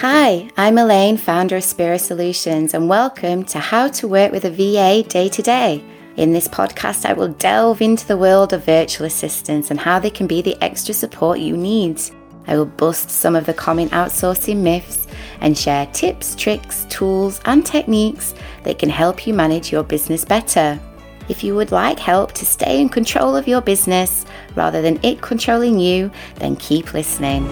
Hi, I'm Elaine, founder of Spirit Solutions, and welcome to How to Work with a VA Day to Day. In this podcast, I will delve into the world of virtual assistants and how they can be the extra support you need. I will bust some of the common outsourcing myths and share tips, tricks, tools, and techniques that can help you manage your business better. If you would like help to stay in control of your business rather than it controlling you, then keep listening.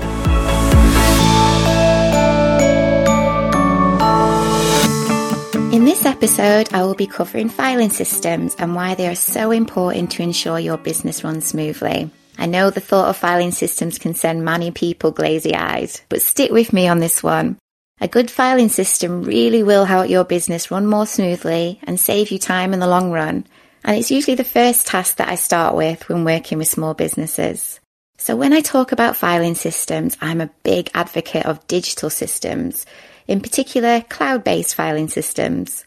Episode, I will be covering filing systems and why they are so important to ensure your business runs smoothly. I know the thought of filing systems can send many people glazy eyed, but stick with me on this one. A good filing system really will help your business run more smoothly and save you time in the long run. And it's usually the first task that I start with when working with small businesses. So when I talk about filing systems, I'm a big advocate of digital systems in particular cloud based filing systems.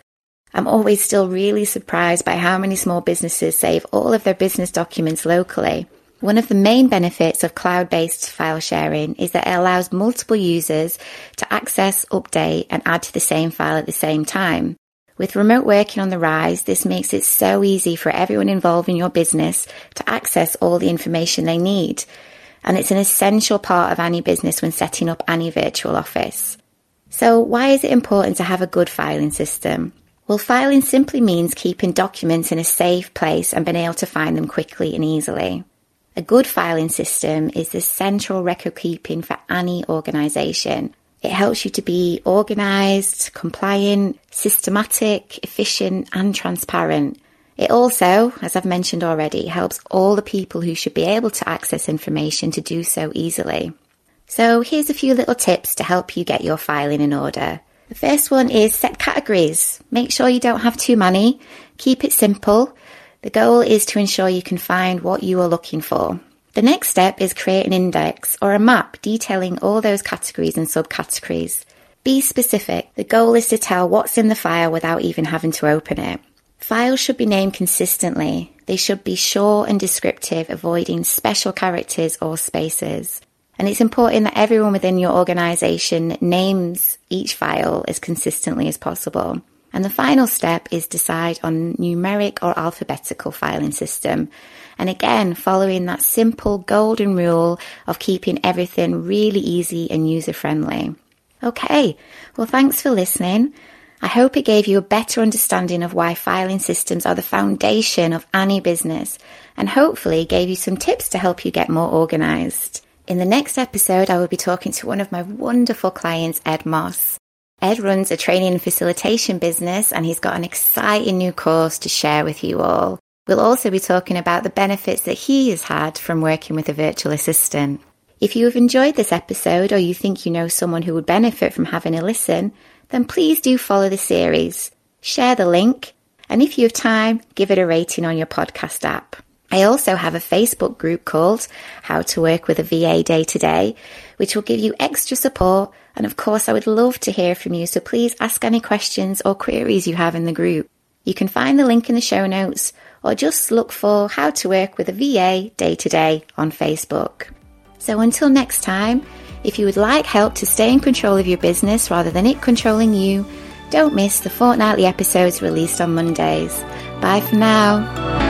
I'm always still really surprised by how many small businesses save all of their business documents locally. One of the main benefits of cloud based file sharing is that it allows multiple users to access, update, and add to the same file at the same time. With remote working on the rise, this makes it so easy for everyone involved in your business to access all the information they need. And it's an essential part of any business when setting up any virtual office. So, why is it important to have a good filing system? Well, filing simply means keeping documents in a safe place and being able to find them quickly and easily. A good filing system is the central record keeping for any organisation. It helps you to be organised, compliant, systematic, efficient, and transparent. It also, as I've mentioned already, helps all the people who should be able to access information to do so easily. So here's a few little tips to help you get your filing in order. The first one is set categories. Make sure you don't have too many. Keep it simple. The goal is to ensure you can find what you are looking for. The next step is create an index or a map detailing all those categories and subcategories. Be specific. The goal is to tell what's in the file without even having to open it. Files should be named consistently. They should be short and descriptive, avoiding special characters or spaces. And it's important that everyone within your organization names each file as consistently as possible. And the final step is decide on numeric or alphabetical filing system. And again, following that simple golden rule of keeping everything really easy and user friendly. Okay. Well, thanks for listening. I hope it gave you a better understanding of why filing systems are the foundation of any business and hopefully gave you some tips to help you get more organized. In the next episode, I will be talking to one of my wonderful clients, Ed Moss. Ed runs a training and facilitation business and he's got an exciting new course to share with you all. We'll also be talking about the benefits that he has had from working with a virtual assistant. If you have enjoyed this episode or you think you know someone who would benefit from having a listen, then please do follow the series, share the link, and if you have time, give it a rating on your podcast app. I also have a Facebook group called How to Work with a VA Day to Day, which will give you extra support. And of course, I would love to hear from you. So please ask any questions or queries you have in the group. You can find the link in the show notes or just look for How to Work with a VA Day to Day on Facebook. So until next time, if you would like help to stay in control of your business rather than it controlling you, don't miss the fortnightly episodes released on Mondays. Bye for now.